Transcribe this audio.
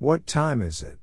What time is it?